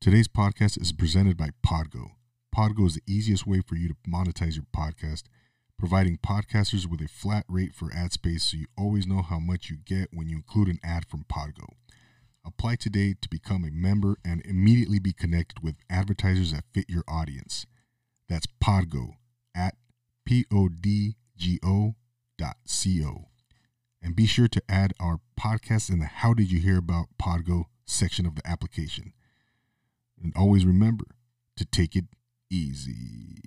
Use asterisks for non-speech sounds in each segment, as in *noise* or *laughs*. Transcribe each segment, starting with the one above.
Today's podcast is presented by Podgo. Podgo is the easiest way for you to monetize your podcast, providing podcasters with a flat rate for ad space so you always know how much you get when you include an ad from Podgo. Apply today to become a member and immediately be connected with advertisers that fit your audience. That's Podgo at P-O-D-G-O dot C-O. And be sure to add our podcast in the How Did You Hear About Podgo section of the application. And always remember to take it easy.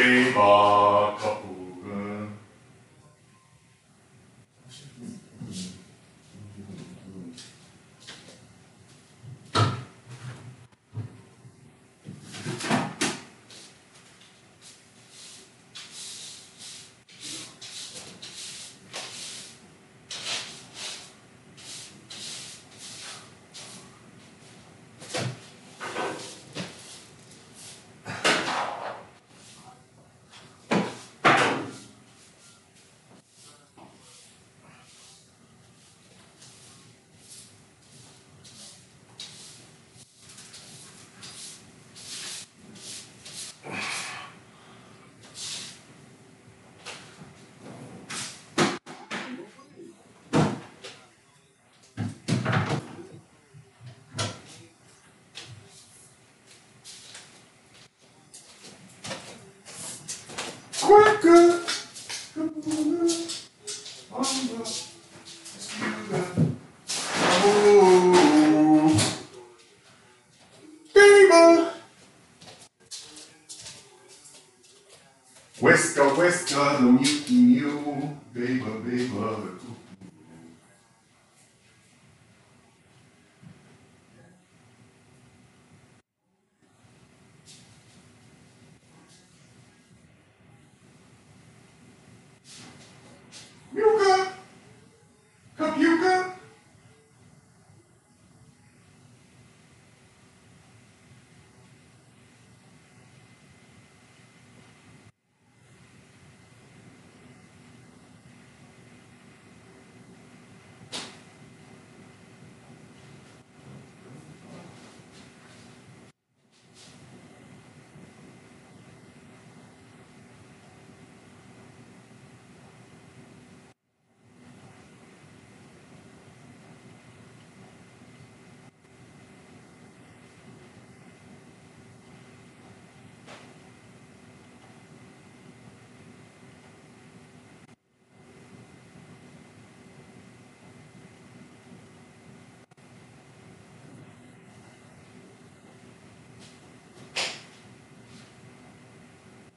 Biber Kapuge. Quicker.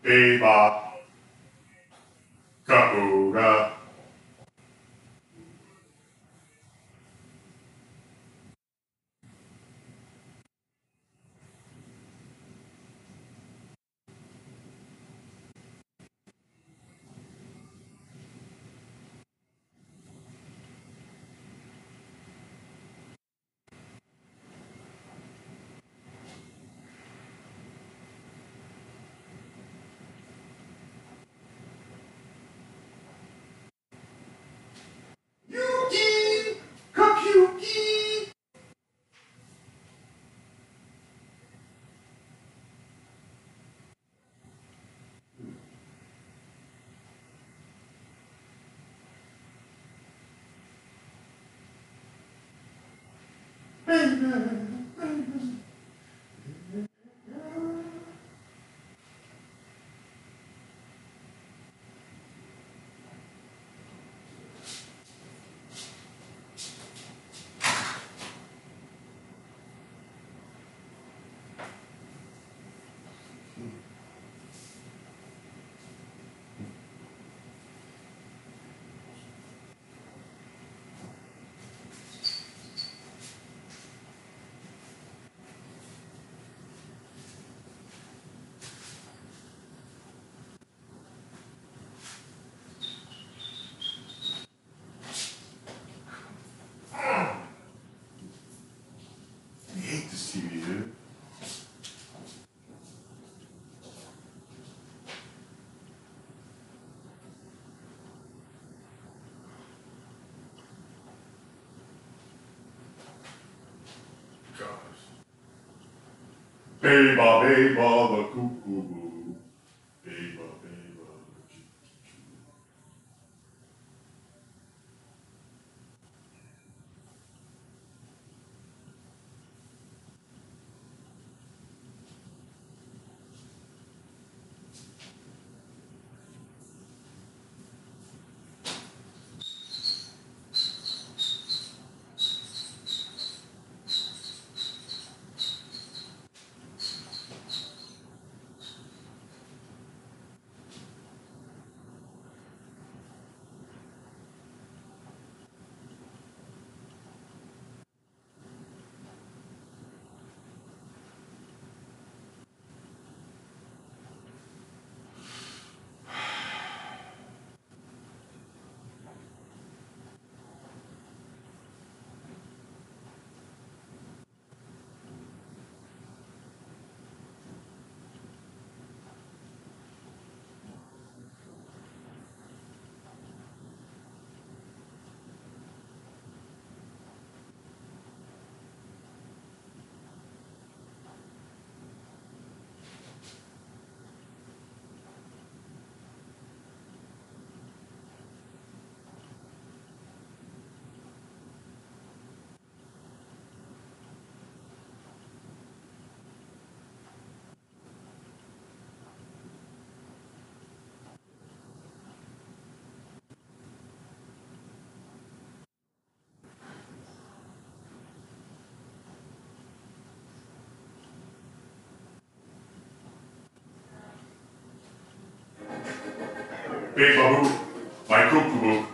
Bebop, Kahuna. 嗯嗯嗯。Beba, beba, the cuckoo boo. Beba, beba, the choo choo. Big Babu, my cuckoo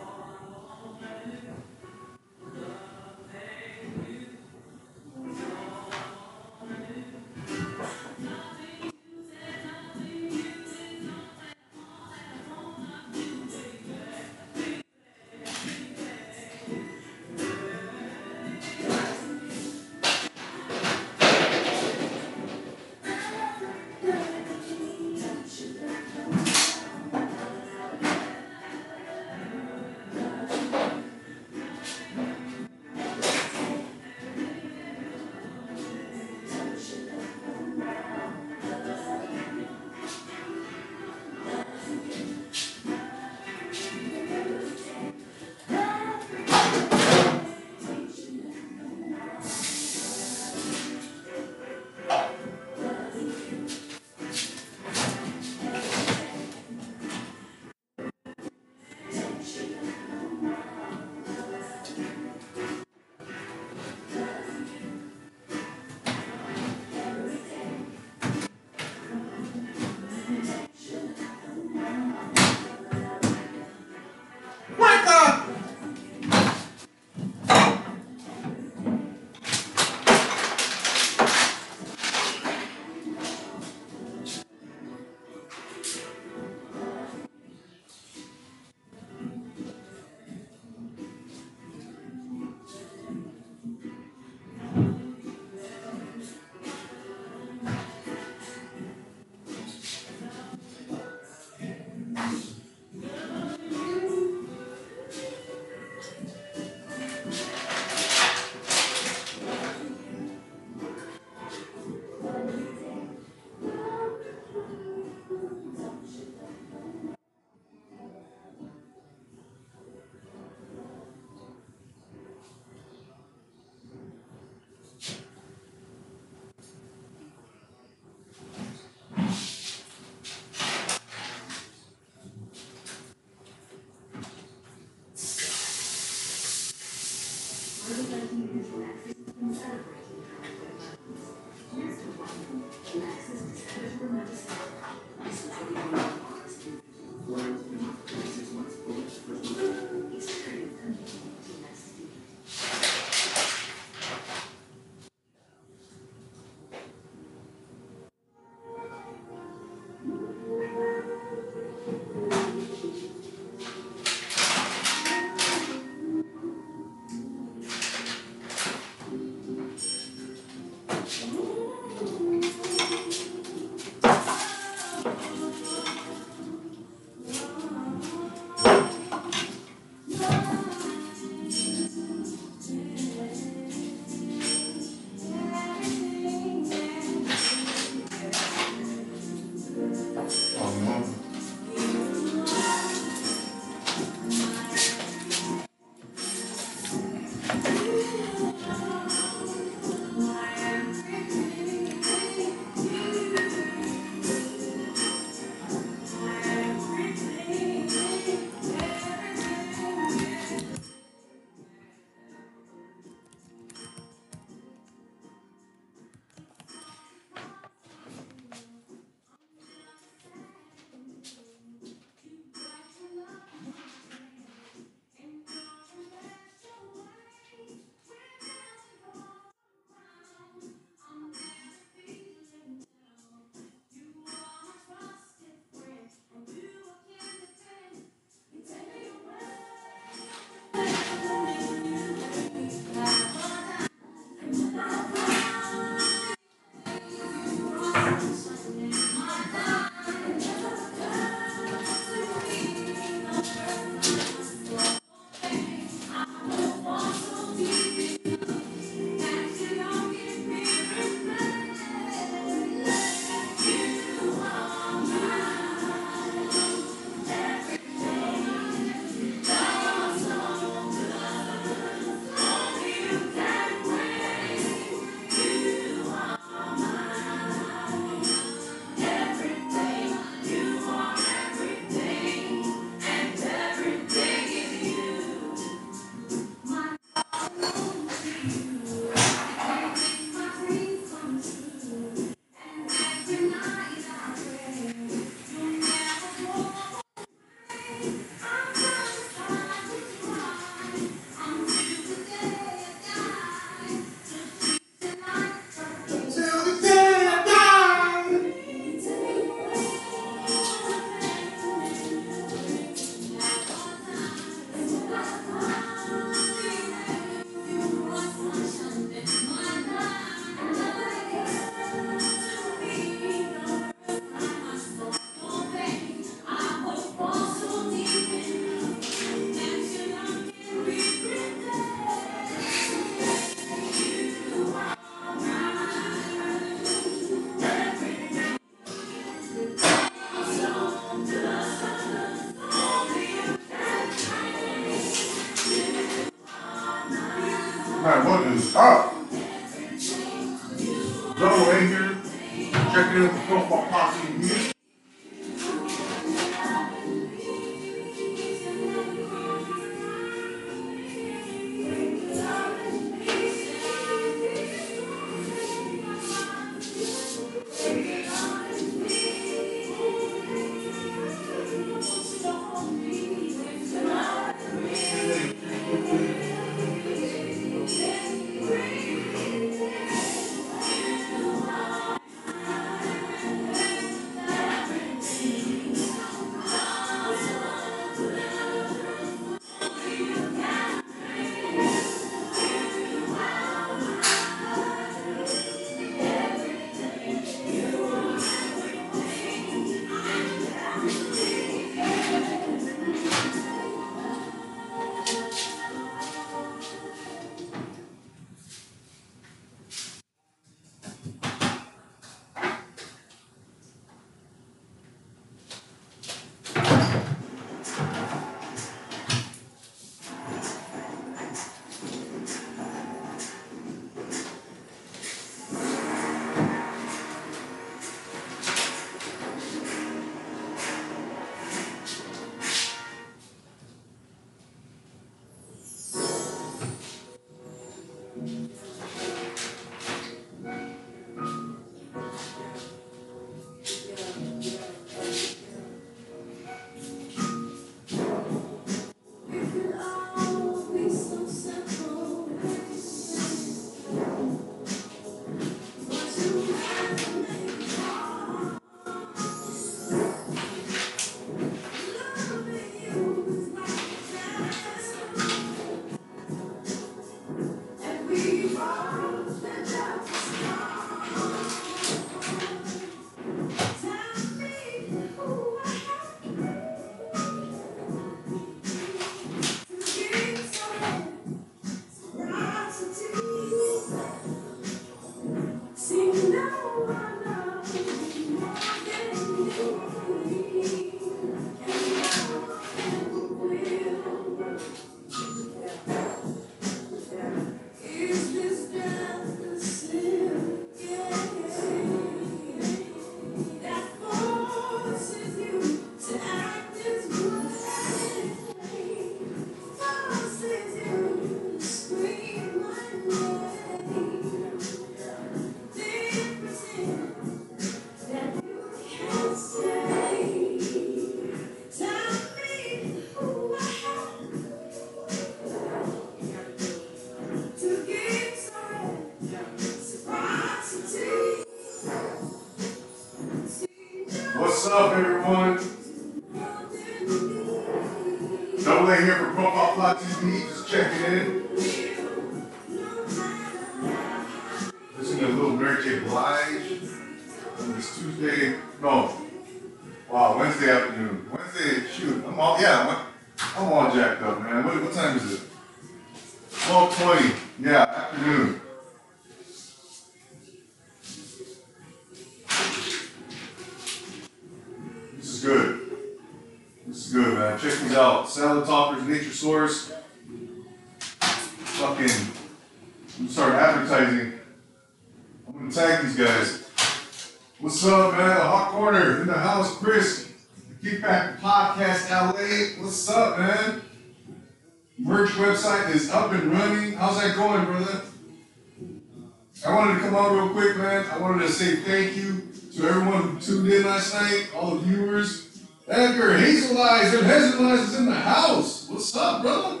tuned in last night, all the viewers. Edgar, Hazel Eyes, and Hazel Eyes is in the house. What's up, brother?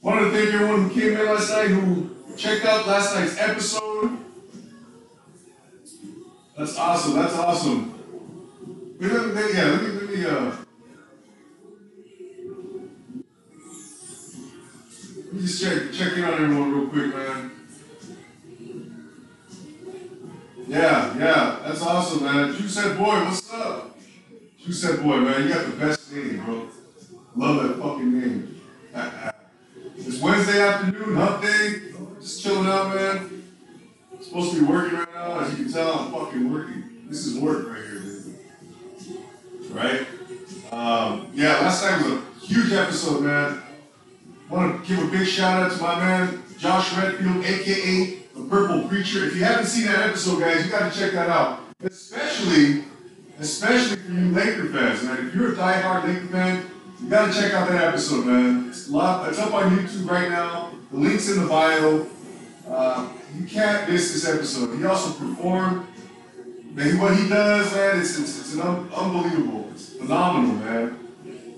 Wanted to thank everyone who came in last night, who checked out last night's episode. That's awesome. That's awesome. Wait, let me, yeah, let me, let me, uh, let me just check, check in on everyone real quick, man. Yeah, yeah, that's awesome, man. You said boy, what's up? You said boy, man, you got the best name, bro. Love that fucking name. *laughs* it's Wednesday afternoon, hump day. Just chilling out, man. Supposed to be working right now. As you can tell, I'm fucking working. This is work right here, baby. Right? Um, yeah, last night was a huge episode, man. Want to give a big shout out to my man, Josh Redfield, aka the Purple Preacher. If you haven't seen that episode, guys, you got to check that out. Especially, especially for you Laker fans, man. If you're a diehard Laker fan, you got to check out that episode, man. It's, lot, it's up on YouTube right now. The link's in the bio. Uh, you can't miss this episode. He also performed. Man, what he does, man, it's, it's, it's an un- unbelievable. It's phenomenal, man.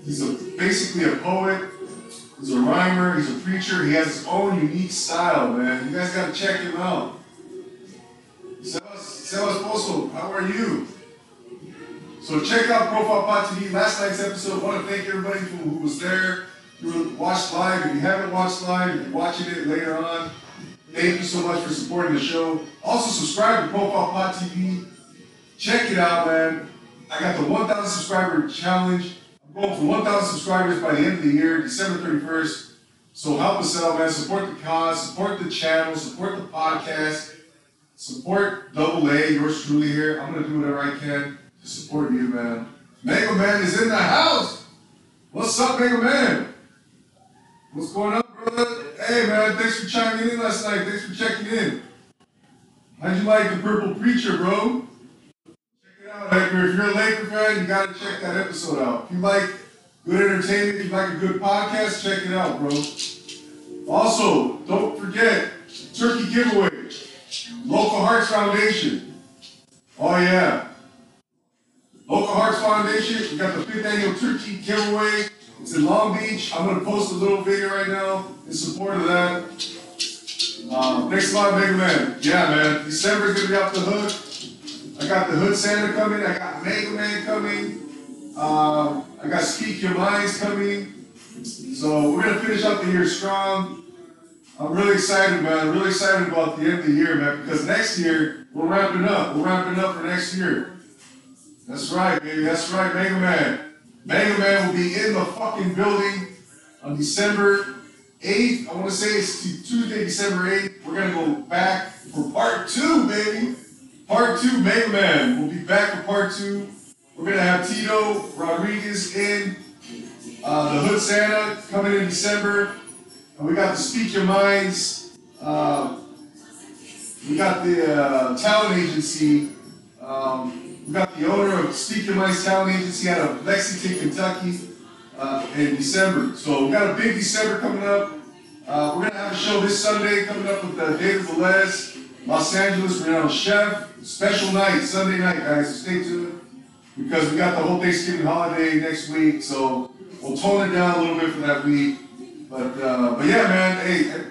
He's a, basically a poet. He's a rhymer. He's a preacher. He has his own unique style, man. You guys got to check him out. Sebas how are you? So check out Profile Pod TV. Last night's episode. I want to thank everybody who, who was there, who watched live. If you haven't watched live, if you're watching it later on, thank you so much for supporting the show. Also, subscribe to Profile Pod TV. Check it out, man. I got the 1,000 subscriber challenge. For 1,000 subscribers by the end of the year, December 31st. So help us out, man. Support the cause, support the channel, support the podcast, support Double A, yours truly here. I'm going to do whatever I can to support you, man. Mega Man is in the house. What's up, Mega Man? What's going on, brother? Hey, man, thanks for chiming in last night. Thanks for checking in. How'd you like the Purple Preacher, bro? Laker. If you're a Laker fan, you gotta check that episode out. If you like good entertainment, if you like a good podcast, check it out, bro. Also, don't forget turkey giveaway, Local Hearts Foundation. Oh yeah, Local Hearts Foundation. We got the fifth annual turkey giveaway. It's in Long Beach. I'm gonna post a little video right now in support of that. Thanks a lot, Mega Man. Yeah, man. December's gonna be off the hook. I got the Hood Santa coming. I got Mega Man coming. Um, I got Speak Your Minds coming. So we're gonna finish up the year strong. I'm really excited, man. I'm really excited about the end of the year, man, because next year we're wrapping up. We're wrapping up for next year. That's right, baby. That's right, Mega Man. Mega Man will be in the fucking building on December 8th. I want to say it's Tuesday, December 8th. We're gonna go back for part two, baby. Part two, Mega Man. We'll be back for part two. We're gonna have Tito Rodriguez in, uh, the Hood Santa coming in December, and we got the Speak Your Minds. Uh, we got the uh, talent agency. Um, we got the owner of Speak Your Minds Talent Agency out of Lexington, Kentucky, uh, in December. So we got a big December coming up. Uh, we're gonna have a show this Sunday coming up with uh, David Velez, Los Angeles renowned chef. Special night, Sunday night, guys. Stay tuned because we got the whole Thanksgiving holiday next week. So we'll tone it down a little bit for that week. But uh, but yeah, man. Hey,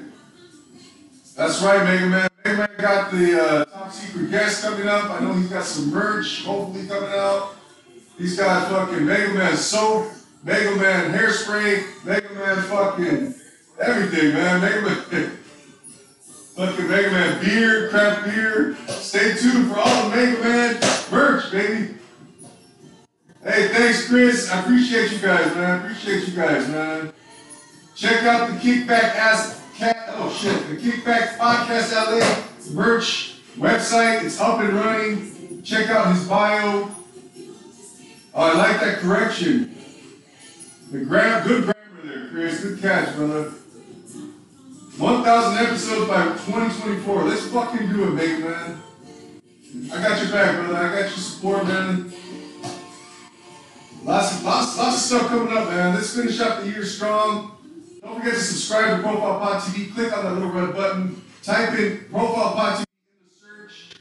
That's right, Mega Man. Mega Man got the uh, top secret guest coming up. I know he's got some merch, hopefully coming out. He's got fucking Mega Man soap, Mega Man hairspray, Mega Man fucking everything, man. Mega Man. *laughs* Fucking Mega Man beer, craft beer. Stay tuned for all the Mega Man merch, baby. Hey, thanks, Chris. I appreciate you guys, man. I Appreciate you guys, man. Check out the Kickback Ass Cat. Oh shit, the Kickback Podcast LA merch website. It's up and running. Check out his bio. Oh, I like that correction. The gram, good grammar there, Chris. Good catch, brother. 1,000 episodes by 2024. Let's fucking do it, Mega Man. I got your back, brother. I got your support, man. Lots of, lots, lots of stuff coming up, man. Let's finish up the year strong. Don't forget to subscribe to Profile Pod TV. Click on that little red button. Type in Profile Pod TV in the search.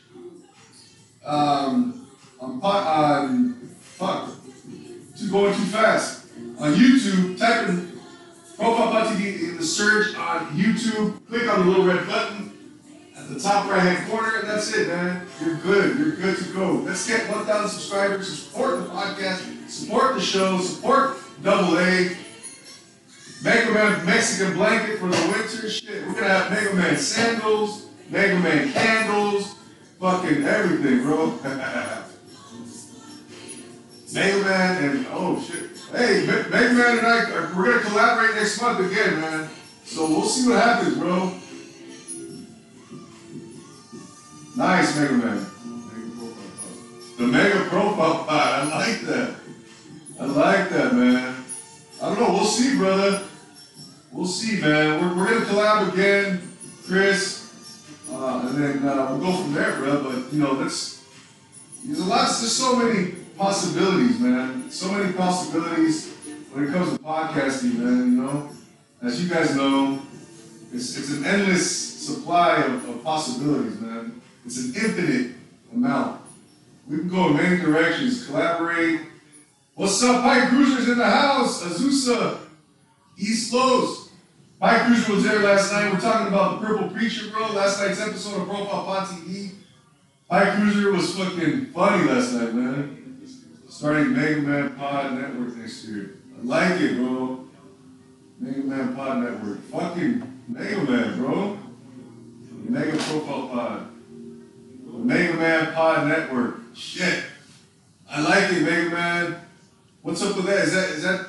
Um, on, on fuck, too going too fast. On YouTube, type in Profile Pod TV in the search on YouTube. Click on the little red button at the top right hand corner, and that's it, man. You're good. You're good to go. Let's get 1,000 subscribers. Support the podcast. Support the show. Support Double A. Mega Man Mexican blanket for the winter. Shit, we're gonna have Mega Man sandals, Mega Man candles, fucking everything, bro. *laughs* Mega Man and oh shit. Hey, Me- Mega Man and I, we're gonna collaborate next month again, man. So we'll see what happens, bro. Nice, Mega Man. The Mega Profile Pod. I like that. I like that, man. I don't know. We'll see, brother. We'll see, man. We're, we're gonna collab again, Chris, uh, and then uh, we'll go from there, bro. But you know, that's there's a lot. There's so many possibilities, man. So many possibilities when it comes to podcasting, man. You know, as you guys know, it's it's an endless supply of, of possibilities, man. It's an infinite amount. We can go in many directions. Collaborate. What's up, Pike Cruisers in the house? Azusa, East Los. Pike Cruiser was there last night. We're talking about the Purple Preacher, bro. Last night's episode of Profile Pod TV. Pike Cruiser was fucking funny last night, man. Starting Mega Man Pod Network next year. I like it, bro. Mega Man Pod Network. Fucking Mega Man, bro. Mega Profile Pod. Mega Man Pod Network. Shit. I like it, Mega Man. What's up with that? Is that is that is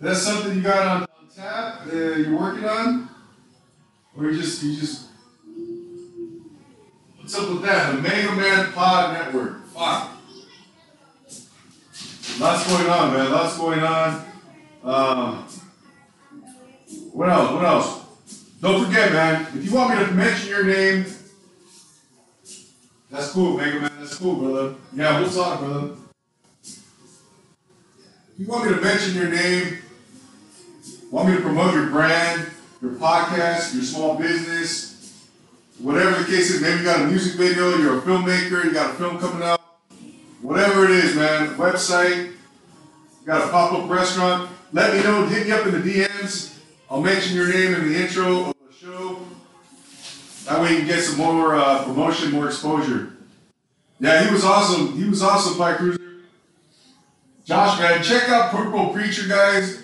that something you got on, on tap? Uh, you're working on, or you just you just what's up with that? The Mega Man Pod Network. Fuck. Lots going on, man. Lots going on. Um, what else? What else? Don't forget, man. If you want me to mention your name, that's cool, Mega Man. That's cool, brother. Yeah, we'll talk, brother. If you want me to mention your name, want me to promote your brand, your podcast, your small business, whatever the case is, maybe you got a music video, you're a filmmaker, you got a film coming out, whatever it is, man, website, got a pop-up restaurant, let me know, hit me up in the DMs. I'll mention your name in the intro of the show. That way you can get some more uh, promotion, more exposure. Yeah, he was awesome. He was awesome, Pike Cruiser. Josh, man, check out Purple Preacher, guys.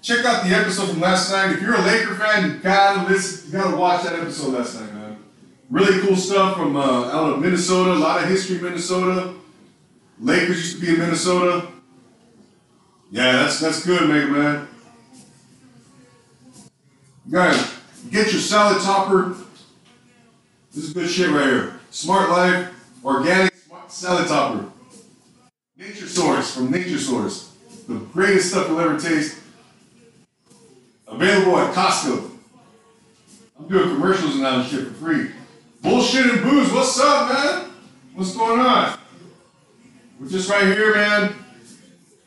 Check out the episode from last night. If you're a Laker fan, you gotta listen. You gotta watch that episode last night, man. Really cool stuff from uh, out of Minnesota. A lot of history in Minnesota. Lakers used to be in Minnesota. Yeah, that's that's good, Mega Man. Guys, get your salad topper. This is good shit right here. Smart Life, organic smart salad topper. Nature Source from Nature Source. The greatest stuff you'll ever taste. Available at Costco. I'm doing commercials now and shit for free. Bullshit and booze, what's up, man? What's going on? We're just right here, man.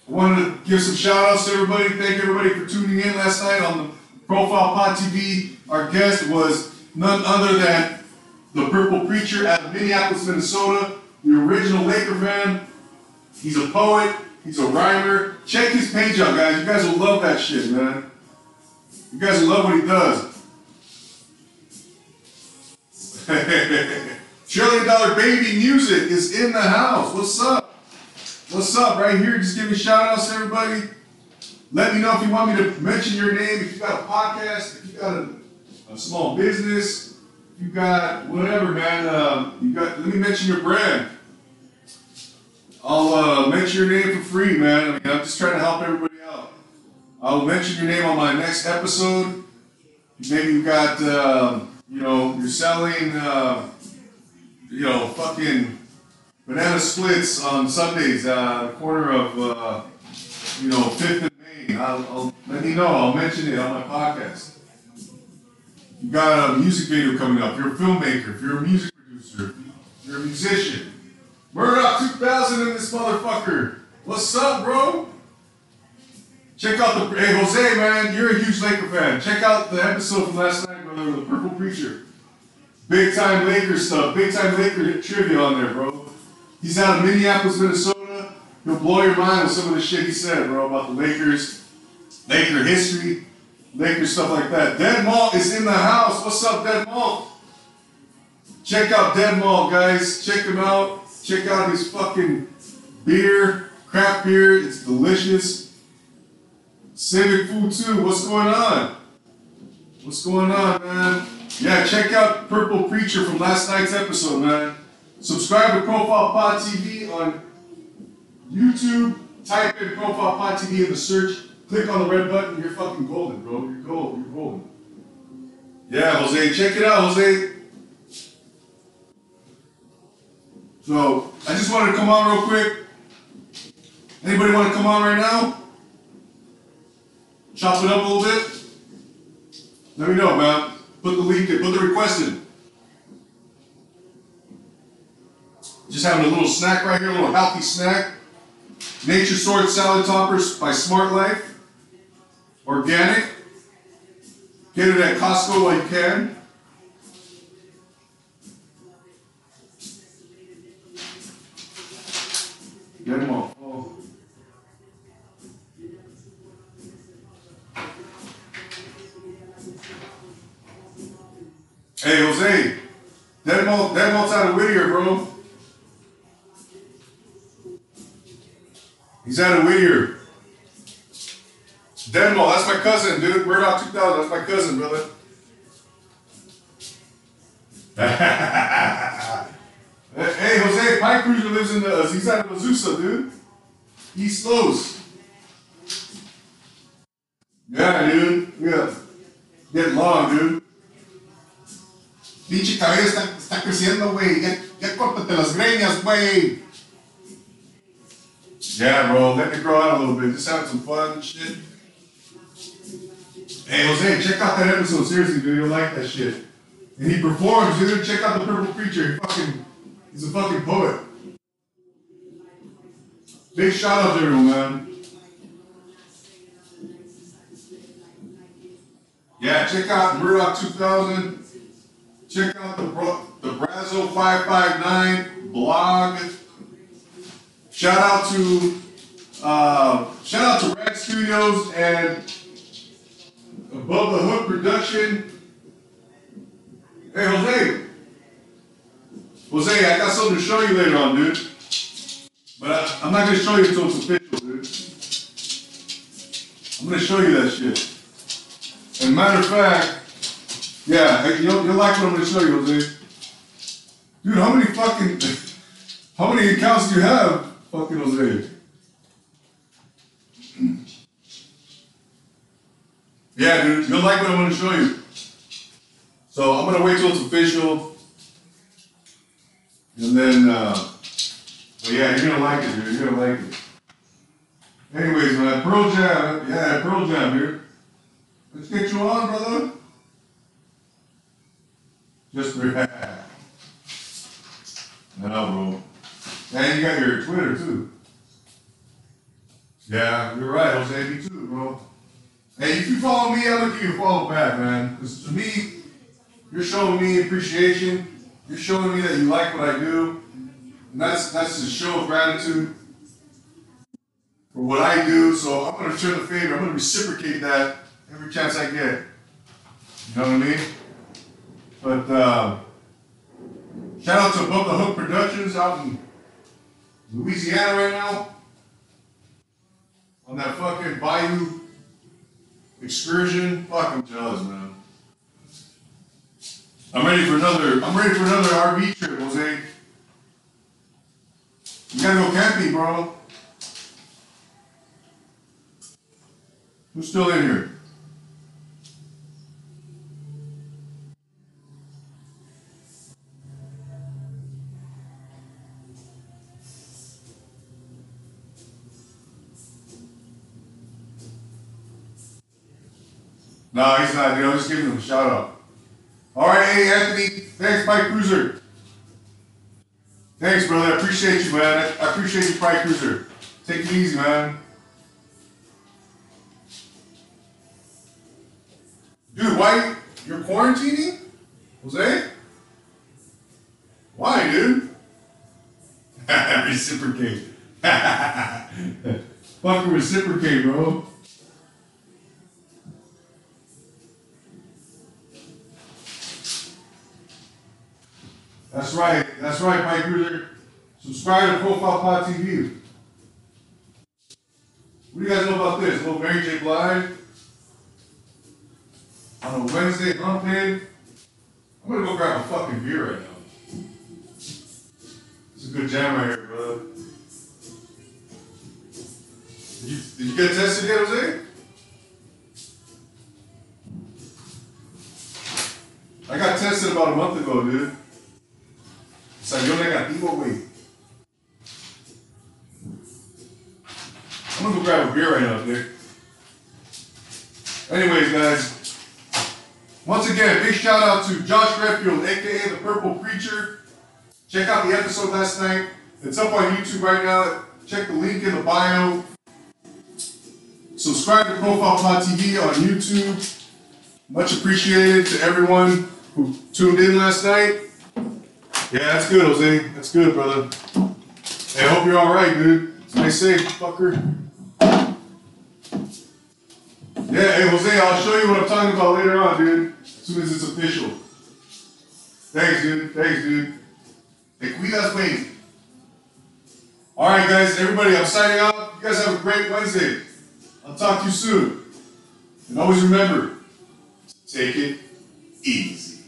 I wanted to give some shout outs to everybody. Thank everybody for tuning in last night on the Profile Pod TV. Our guest was none other than the Purple Preacher out of Minneapolis, Minnesota, the original Laker fan. He's a poet, he's a rhymer. Check his page out, guys. You guys will love that shit, man. You guys will love what he does. *laughs* Trillion Dollar Baby Music is in the house. What's up? What's up? Right here, just give me shout outs, everybody. Let me know if you want me to mention your name. If you got a podcast, if you got a, a small business, if you got whatever, man. Uh, you got. Let me mention your brand. I'll uh, mention your name for free, man. I mean, I'm just trying to help everybody out. I'll mention your name on my next episode. Maybe you got, uh, you know, you're selling, uh, you know, fucking banana splits on Sundays, uh, the corner of, uh, you know, Fifth and Main. I'll, I'll let me know. I'll mention it on my podcast. You got a music video coming up. You're a filmmaker. If you're a music producer, you're a musician. Murdoch 2000 in this motherfucker. What's up, bro? Check out the hey Jose, man. You're a huge Laker fan. Check out the episode from last night, brother, with the Purple Preacher. Big time Lakers stuff. Big time Laker trivia on there, bro. He's out of Minneapolis, Minnesota. He'll blow your mind with some of the shit he said, bro, about the Lakers, Laker history, Lakers stuff like that. Dead Malt is in the house. What's up, Dead Malt? Check out Dead Malt, guys. Check him out. Check out his fucking beer, craft beer. It's delicious. Civic food too. What's going on? What's going on, man? Yeah, check out Purple Preacher from last night's episode, man. Subscribe to Profile Pod TV on YouTube. Type in Profile Pod TV in the search. Click on the red button. You're fucking golden, bro. You're gold. You're golden. Yeah, Jose, check it out, Jose. So I just wanted to come on real quick. Anybody want to come on right now? Chop it up a little bit? Let me know, man. Put the link in, put the request in. Just having a little snack right here, a little healthy snack. Nature Source Salad Toppers by Smart Life. Organic. Get it at Costco while you can. Get them. Oh. Hey, Jose. Denmo, Denmo's out of Whittier, bro. He's out of Whittier. Denmo, that's my cousin, dude. Murdoch 2000, that's my cousin, brother. *laughs* hey, Jose, Pike Cruiser lives in the, uh, he's out of Azusa, dude. East Los. Yeah, dude. Yeah. Get long, dude. Pinche cabello está, está creciendo, güey. Ya, ya córtate las greñas, güey. Yeah, bro, let me grow out a little bit. Just have some fun shit. Hey, Jose, check out that episode. Seriously, dude, you'll like that shit. And he performs, dude. Check out the Purple Preacher. He fucking, he's a fucking poet. Big shout out to everyone, man. Yeah, check out Murdoch 2000. Check out the the Brazo 559 blog. Shout out to uh, shout out to Red Studios and Above the Hook Production. Hey Jose. Jose, I got something to show you later on, dude. But I, I'm not gonna show you until it's official, dude. I'm gonna show you that shit. And matter of fact, yeah, you'll, you'll like what I'm gonna show you, Jose. Dude, how many fucking, *laughs* how many accounts do you have, fucking Jose? Yeah, dude, you'll like what I'm gonna show you. So I'm gonna wait till it's official. And then, uh, but yeah, you're gonna like it, dude. You're gonna like it. Anyways, man, Pearl Jam, yeah, Pearl Jam, dude. Let's get you on, brother. Just for No, bro. And you got your Twitter too. Yeah, you're right, Jose. Me too, bro. Hey, if you follow me, gonna give you follow back, man. Because to me, you're showing me appreciation. You're showing me that you like what I do. And that's that's a show of gratitude for what I do. So I'm gonna return the favor. I'm gonna reciprocate that every chance I get. You know what I mean? But uh, Shout out to Above the Hook Productions out in Louisiana right now. On that fucking bayou excursion. Fuck, I'm jealous, man. I'm ready for another. I'm ready for another RV trip, Jose. You gotta go camping, bro. Who's still in here? No, he's not, dude. I'm just giving him a shout out. All right, hey, Anthony. Thanks, Pike Cruiser. Thanks, brother. I appreciate you, man. I appreciate you, Pike Cruiser. Take it easy, man. Dude, why you're quarantining? Jose? Why, dude? *laughs* reciprocate. *laughs* Fucking reciprocate, bro. That's right. That's right, Pike Cruiser. Subscribe to Profile Pod TV. What do you guys know about this? A little Mary J. Blige on a Wednesday day. I'm gonna go grab a fucking beer right now. It's a good jam right here, brother. Did you, did you get tested yet, Jose? I got tested about a month ago, dude. Salió negativo, güey. I'm gonna go grab a beer right now, Dick. Anyways, guys. Once again, big shout out to Josh Redfield, aka the Purple Preacher. Check out the episode last night. It's up on YouTube right now. Check the link in the bio. Subscribe to Profile Pod TV on YouTube. Much appreciated to everyone who tuned in last night. Yeah, that's good, Jose. That's good, brother. Hey, I hope you're all right, dude. Stay safe, fucker. Yeah, hey, Jose, I'll show you what I'm talking about later on, dude. As soon as it's official. Thanks, dude. Thanks, dude. Te cuidas, güey. All right, guys, everybody, I'm signing off. You guys have a great Wednesday. I'll talk to you soon. And always remember, take it easy.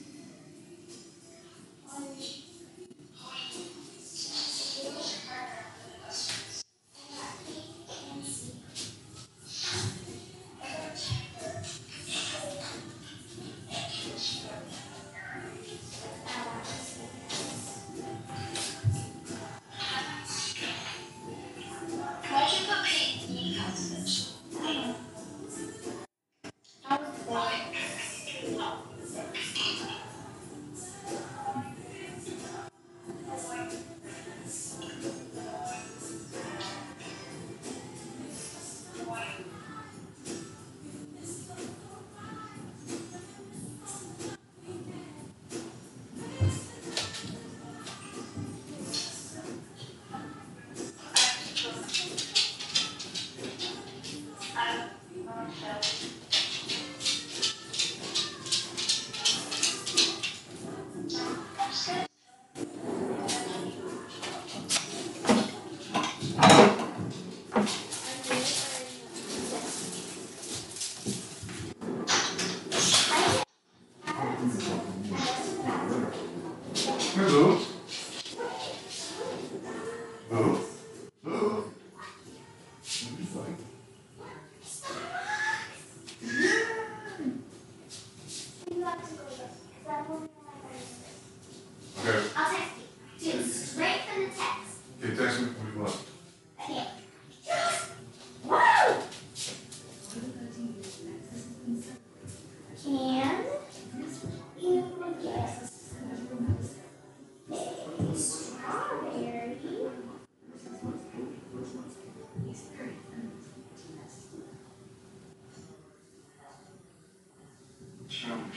No?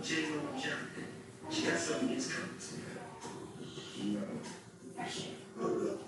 J on Jonathan. She got something gets coming You're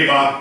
Hey,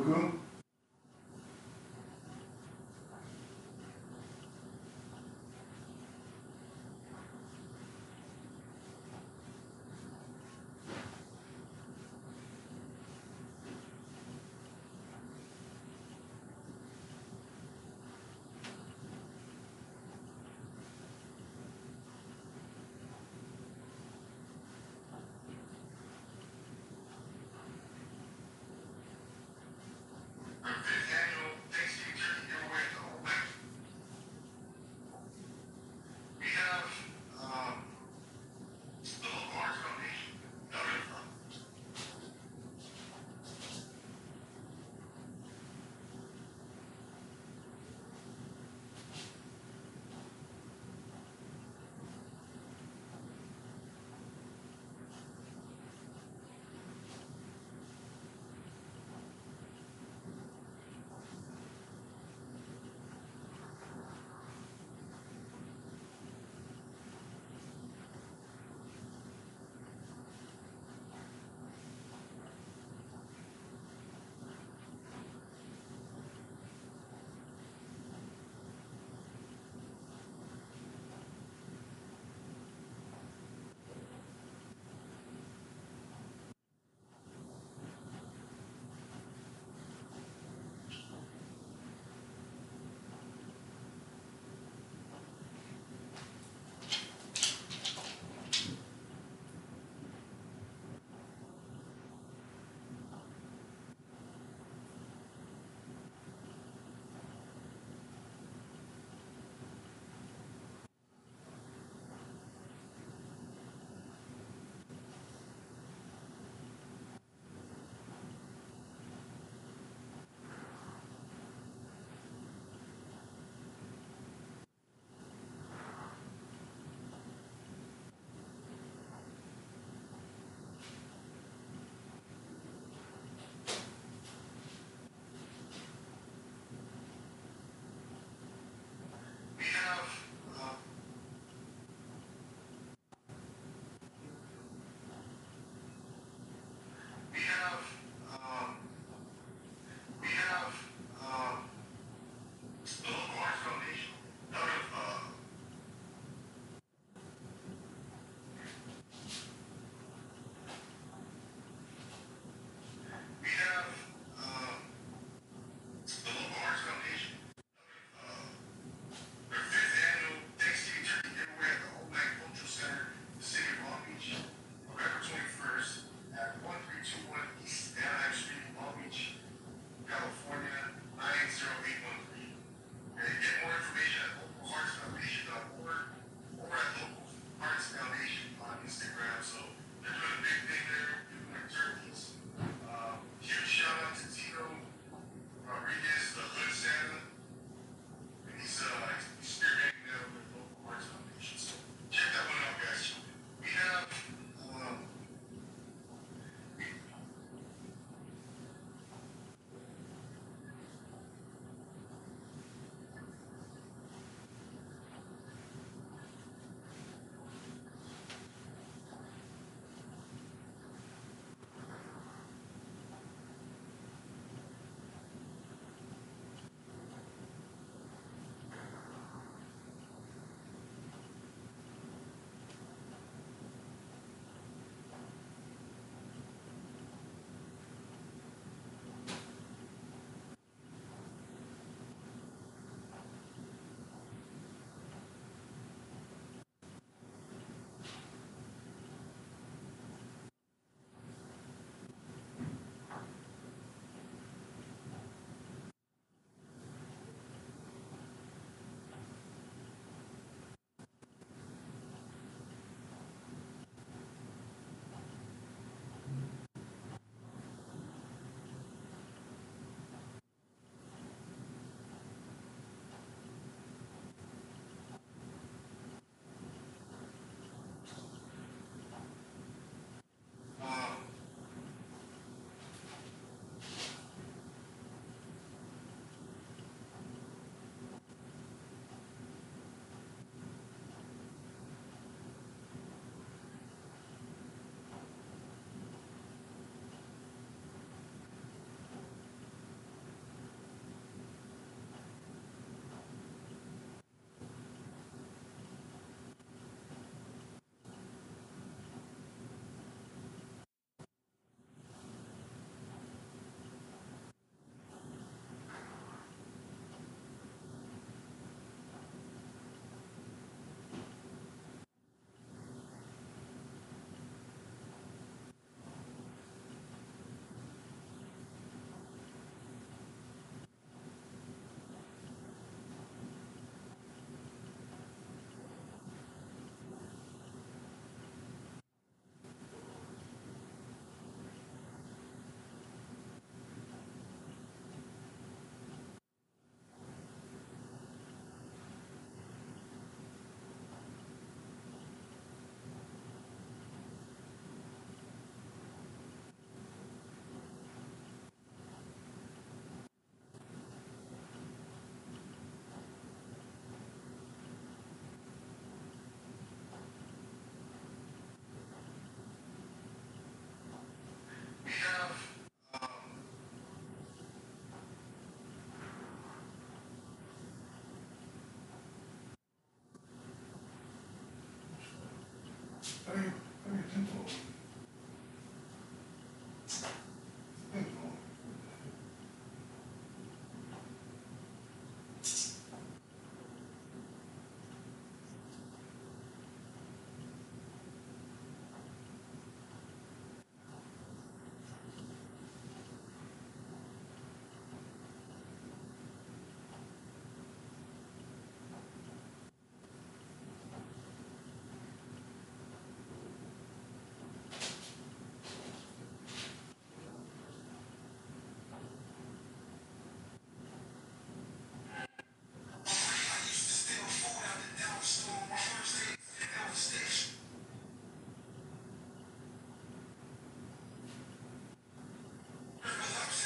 Cuckoo. I feel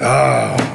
Ah.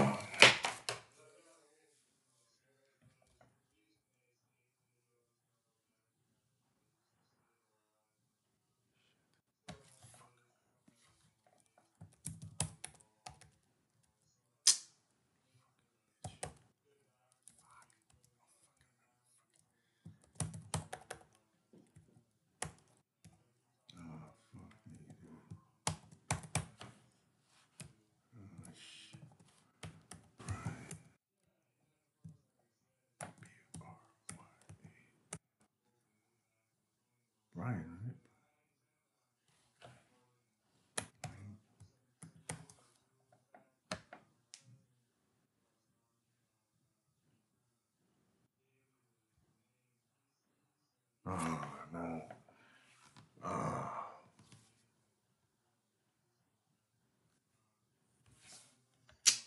Brian, right? Oh, no. Ah.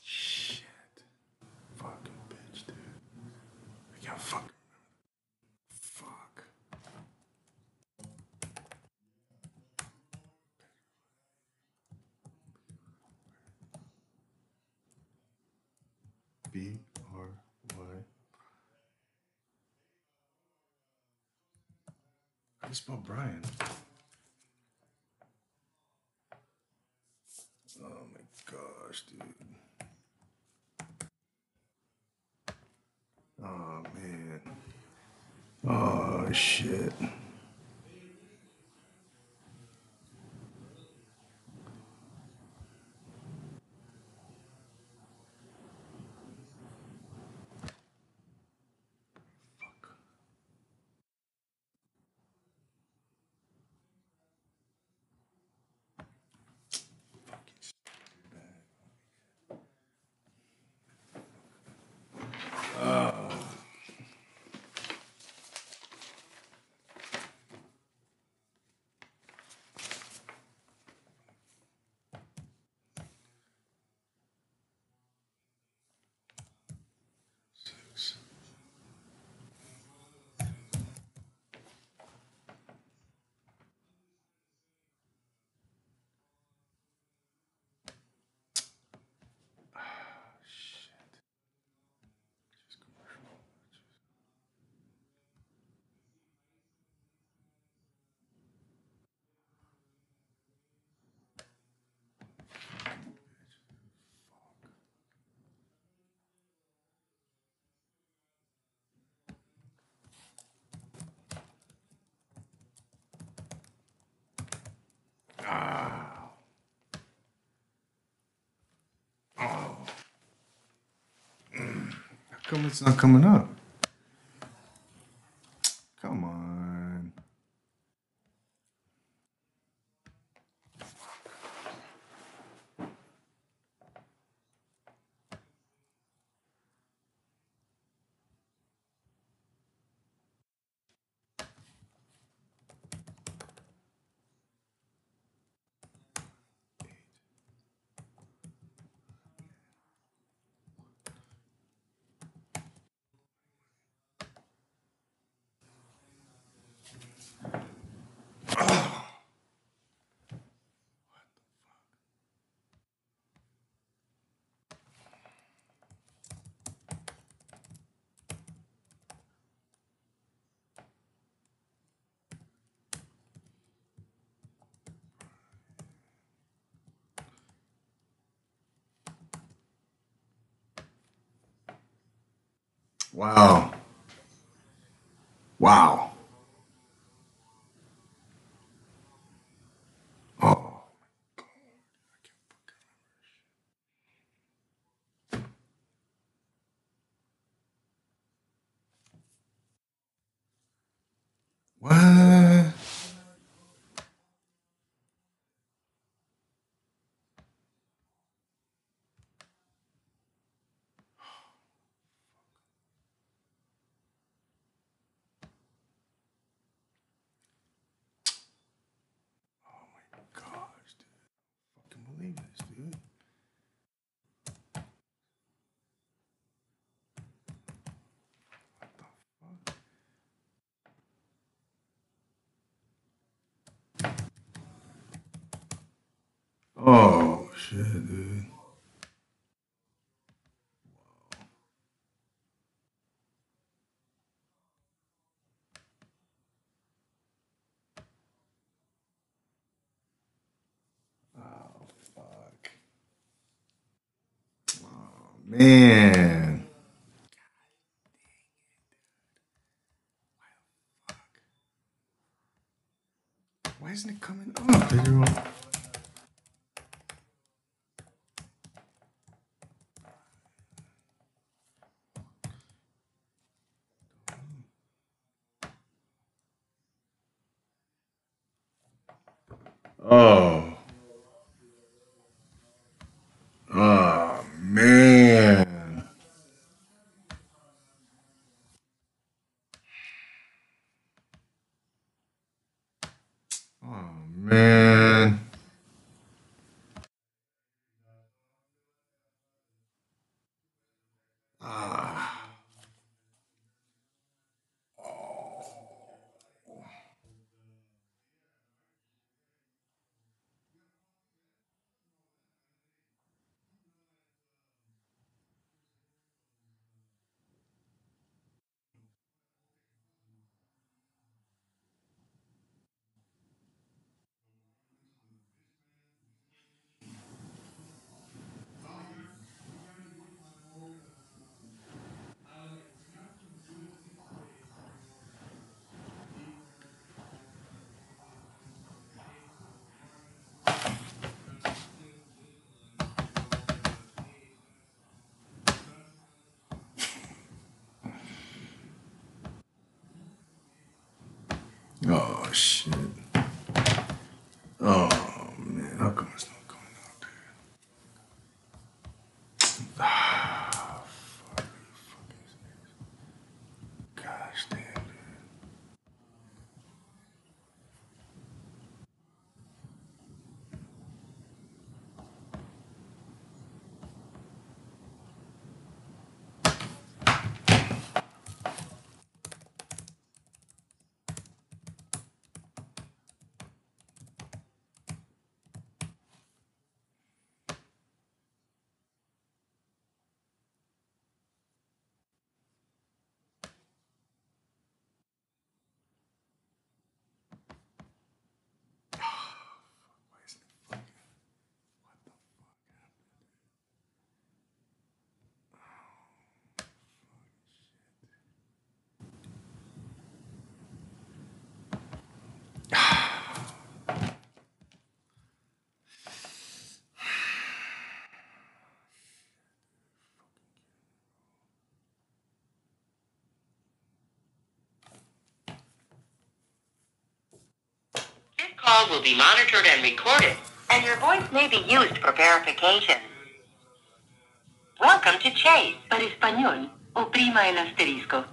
Shit. Fucking bitch, dude. I can't fucking Fuck. B R Y. You spell Brian? Oh my gosh, dude. Oh man. Oh shit. Six. Ah, shit. Just commercial. Ah. Oh. Mm. How come it's not coming up? Come on. Wow. Wow. Oh, shit, dude. Wow. Oh, fuck. Oh, man. Shit. Oh man, how come it's not coming out there? Ah, fuck, fuck is this? Gosh damn, dude. Why isn't it fucking? What the fuck happened? This call will be monitored and recorded, and your voice may be used for verification. Welcome to Chase. Para español, oprima el asterisco.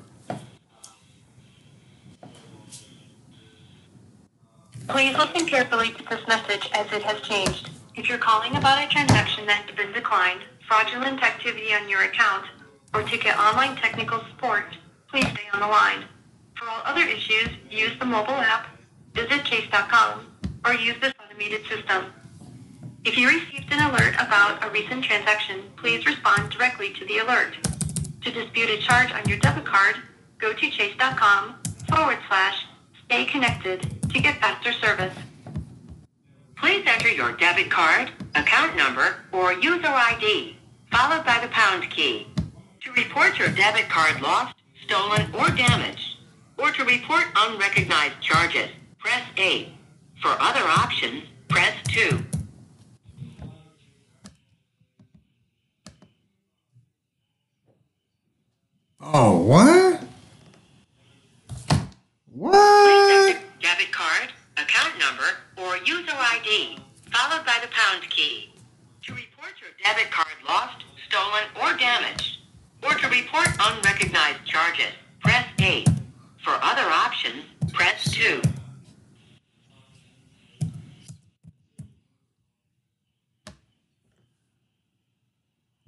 Please listen carefully to this message as it has changed. If you're calling about a transaction that has been declined, fraudulent activity on your account, or to get online technical support, please stay on the line. For all other issues, use the mobile app, visit chase.com, or use this automated system. If you received an alert about a recent transaction, please respond directly to the alert. To dispute a charge on your debit card, go to chase.com forward slash stay connected to get faster service. Please enter your debit card, account number, or user ID, followed by the pound key. To report your debit card lost, stolen, or damaged, or to report unrecognized charges, press 8. For other options, press 2. Oh, what? Please What? enter debit card, account number, or user ID, followed by the pound key. To report your debit card lost, stolen, or damaged, or to report unrecognized charges, press 8. For other options, press 2.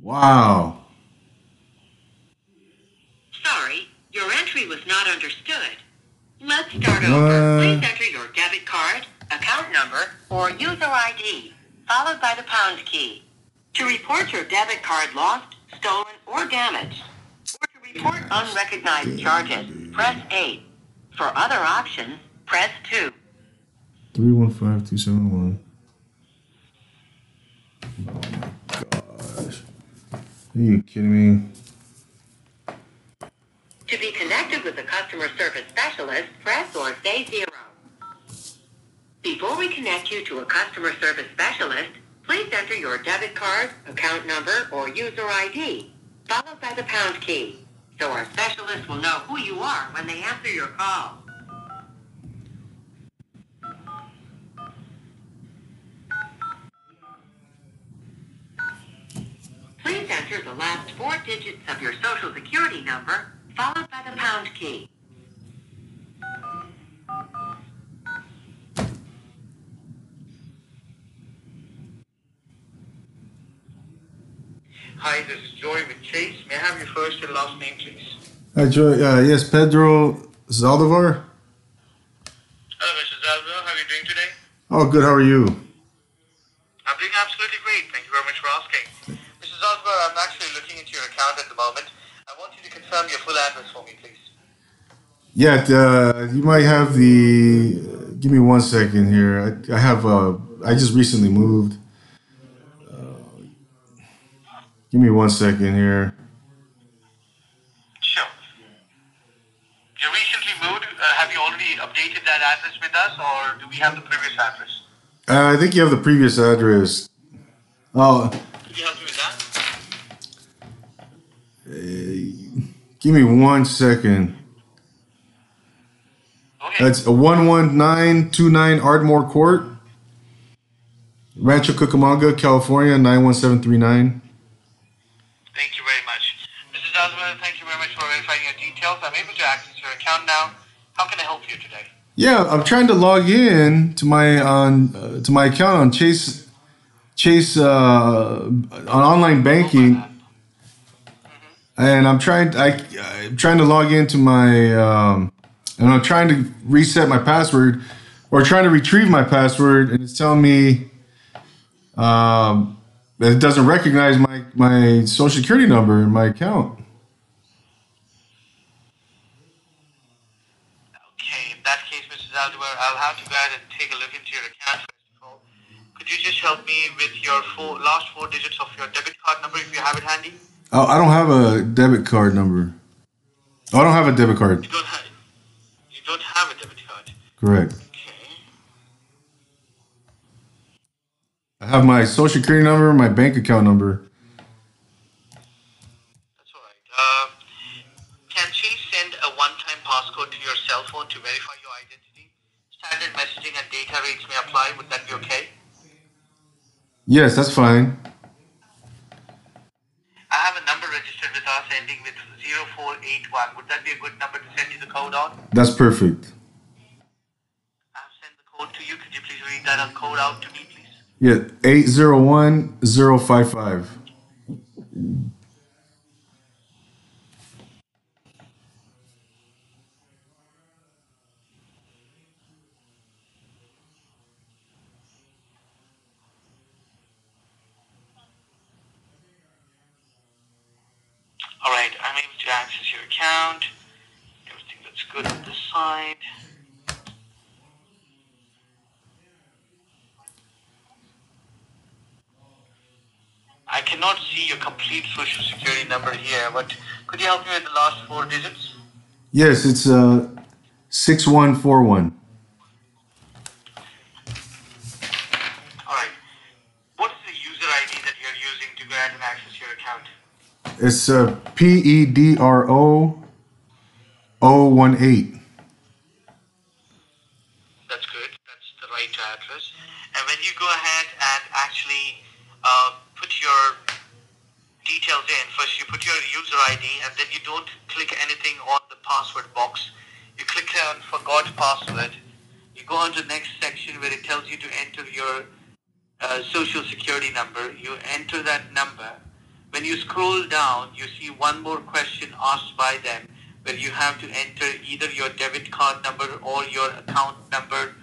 Wow. Sorry, your entry was not understood. Let's start over. Please enter your debit card, account number, or user ID, followed by the pound key. To report your debit card lost, stolen, or damaged, or to report unrecognized charges, press 8. For other options, press 2. 315271. Oh my gosh. Are you kidding me? To be connected with a customer service specialist, press or say zero. Before we connect you to a customer service specialist, please enter your debit card, account number, or user ID, followed by the pound key, so our specialist will know who you are when they answer your call. Please enter the last four digits of your social security number, followed by the pound key. Hi, this is Joy with Chase. May I have your first and last name, please? Hi, Joy. Uh, yes, Pedro Zaldivar. Hello, Mr. Zalvo. How are you doing today? Oh, good. How are you? I'm doing absolutely great. Thank you very much for asking. I'm actually looking into your account at the moment. I want you to confirm your full address for me, please. Yeah, uh, you might have the. give me one second here. I, I have. Uh, I just recently moved. Uh, give me one second here. Sure. You recently moved. Uh, have you already updated that address with us, or do we have the previous address? Uh, I think you have the previous address. Oh, Could you help me with that? Give me one second. Okay. That's a one one nine two nine Ardmore Court, Rancho Cucamonga, California nine one seven three nine. Thank you very much. Mrs. Zalvo, thank you very much for verifying your details. I'm able to access your account now. How can I help you today? Yeah, I'm trying to log in to my on uh, to my account on Chase Chase uh, on online banking, and I'm trying I I'm trying to log into my um, and I'm trying to reset my password or trying to retrieve my password, and it's telling me um, that it doesn't recognize my my social security number in my account. Okay, in that case, Mrs. Aldebar, I'll have to go ahead and take a look into your account first. Could you just help me with your four, last four digits of your debit card number if you have it handy? Oh, I don't have a debit card number. Oh, I don't have a debit card. You don't have, you don't have a debit card. Correct. Okay. I have my social security number, my bank account number. That's all right. Uh, can she send a one-time passcode to your cell phone to verify your identity? Standard messaging and data rates may apply. Would that be okay? Yes, that's fine. I have a number registered with us ending with 0481. Would that be a good number to send you the code on? That's perfect. I've sent the code to you. Could you please read that code out to me, please? Yeah, 801055. All right, I'm able to access your account. Everything looks good on this side. I cannot see your complete social security number here, but could you help me with the last four digits? Yes, it's uh 6141. All right. What is the user ID that you're using to go ahead and access your account? It's uh P E D R O 018. That's good. That's the right address. And when you go ahead and actually uh, put your details in, first you put your user ID and then you don't click anything on the password box. You click on forgot password. You go on to the next section where it tells you to enter your uh, social security number. You enter that number. When you scroll down, you see one more question asked by them where you have to enter either your debit card number or your account number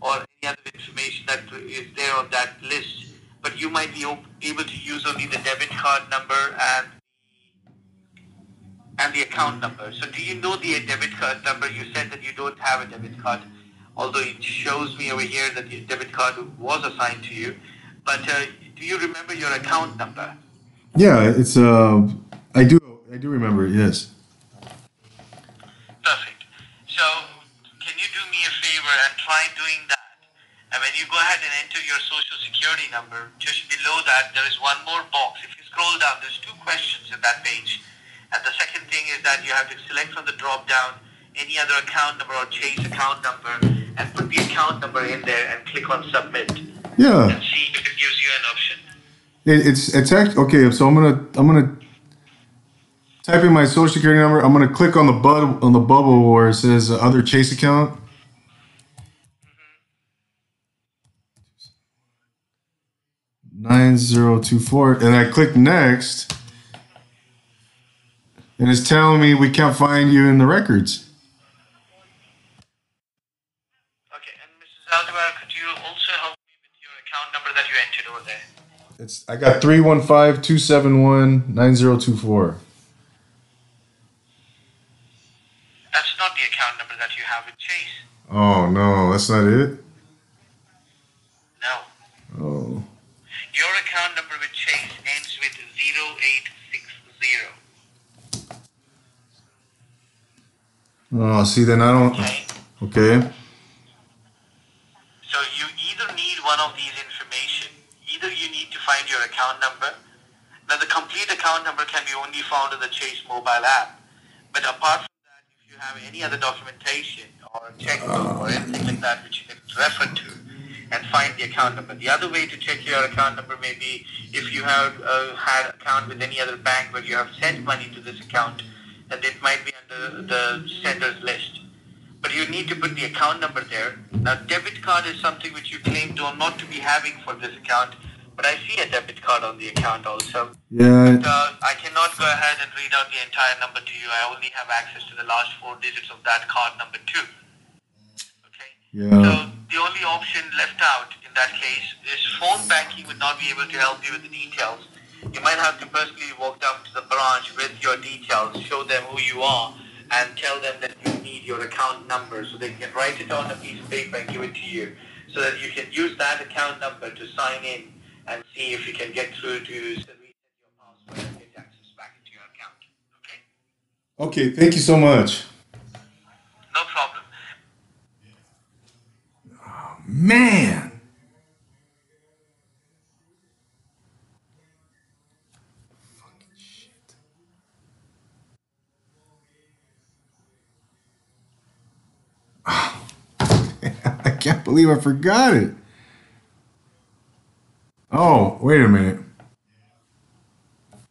or any other information that is there on that list. But you might be able to use only the debit card number and and the account number. So do you know the debit card number? You said that you don't have a debit card, although it shows me over here that your debit card was assigned to you. But uh, do you remember your account number? Yeah, it's uh, I do I do remember it. Yes. Perfect. So, can you do me a favor and try doing that? And when you go ahead and enter your social security number, just below that there is one more box. If you scroll down, there's two questions in that page. And the second thing is that you have to select from the drop down any other account number or Chase account number and put the account number in there and click on submit Yeah. and see if it gives you an option. It, it's it's actually okay. So I'm gonna I'm gonna type in my social security number. I'm gonna click on the bud on the bubble where it says uh, other Chase account. Nine zero two four, and I click next, and it's telling me we can't find you in the records. Okay, and Mrs. Aldebar, could you also help me with your account number that you entered over there? It's I got three one five two seven one nine zero two four. That's not the account number that you have with Chase. Oh no, that's not it. No. Oh. Your account number with Chase ends with 0860. Oh, see, then I don't. Okay? Okay. So you either need one of these information, either you need to find your account number. Now the complete account number can be only found in the Chase mobile app. But apart from that, if you have any other documentation or checkbook or anything like that which you can refer to and find the account number. The other way to check your account number may be if you have uh, had account with any other bank where you have sent money to this account and it might be under the sender's list. But you need to put the account number there. Now, debit card is something which you claim to not to be having for this account, but I see a debit card on the account also. Yeah. Uh, I cannot go ahead and read out the entire number to you. I only have access to the last four digits of that card number two. Okay. Yeah. So the only option left out in that case is phone banking would not be able to help you with the details. You might have to personally walk down to the branch with your details, show them who you are, and tell them that you need your account number so they can write it on a piece of paper and give it to you so that you can use that account number to sign in and see if you can get through to reset your password and get access back into your account. Okay? Okay. Thank you so much. No problem. Oh, man. Ah. *laughs* I can't believe I forgot it. Oh, wait a minute.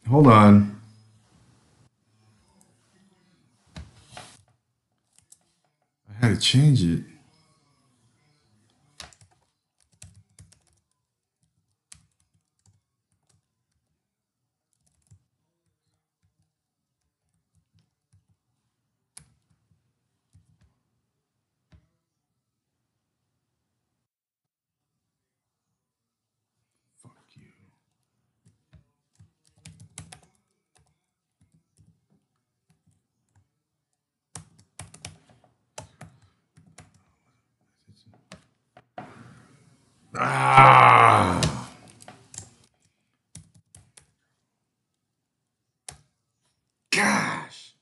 Hold on. I had to change it. Ah. Gosh.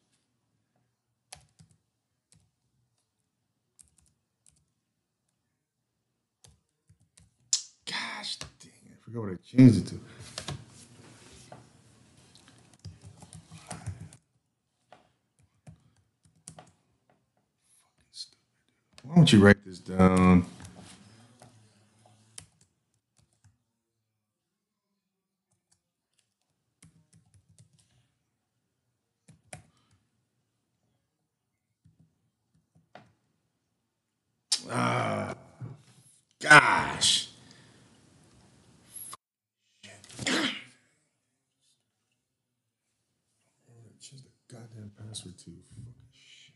Gosh dang it. I forgot what I changed it to. Why don't you write this down? Ah, gosh. Change the goddamn password to fucking shit.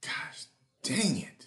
Gosh, dang it.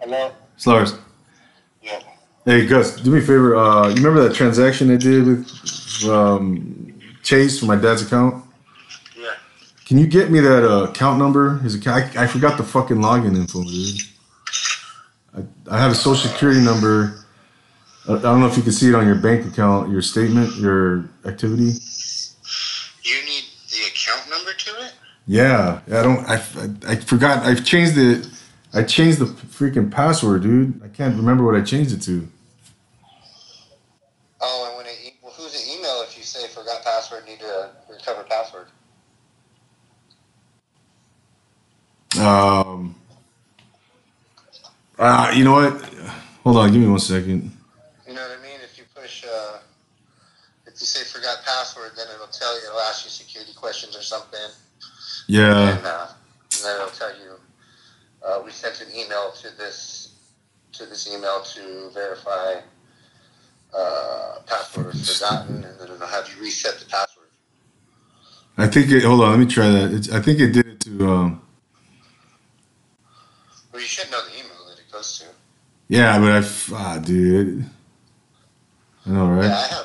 Hello? Slars. Yeah. Hey Gus, do me a favor. Uh, you remember that transaction I did with um, Chase for my dad's account? Yeah. Can you get me that uh, account number? His account. I, I forgot the fucking login info, dude. I, I have a social security number. I, I don't know if you can see it on your bank account, your statement, your activity. You need the account number to it? Yeah, I don't. I, I, I forgot. I've changed it. I changed the freaking password, dude. I can't remember what I changed it to. Oh, and when it, e- well, who's the email if you say forgot password, need to recover password? Um. Uh, you know what? Hold on. Give me one second. You know what I mean? If you push, uh, if you say forgot password, then it'll tell you, it'll ask you security questions or something. Yeah. And, uh, and then it'll tell you, uh, we sent an email to this, to this email to verify, uh, password forgotten, and then it'll have you reset the password. I think it. Hold on. Let me try that. It's, I think it did it to. Um. Well, you should know the email that it goes to. Yeah, but I. Ah, dude. I know, right? Yeah, I have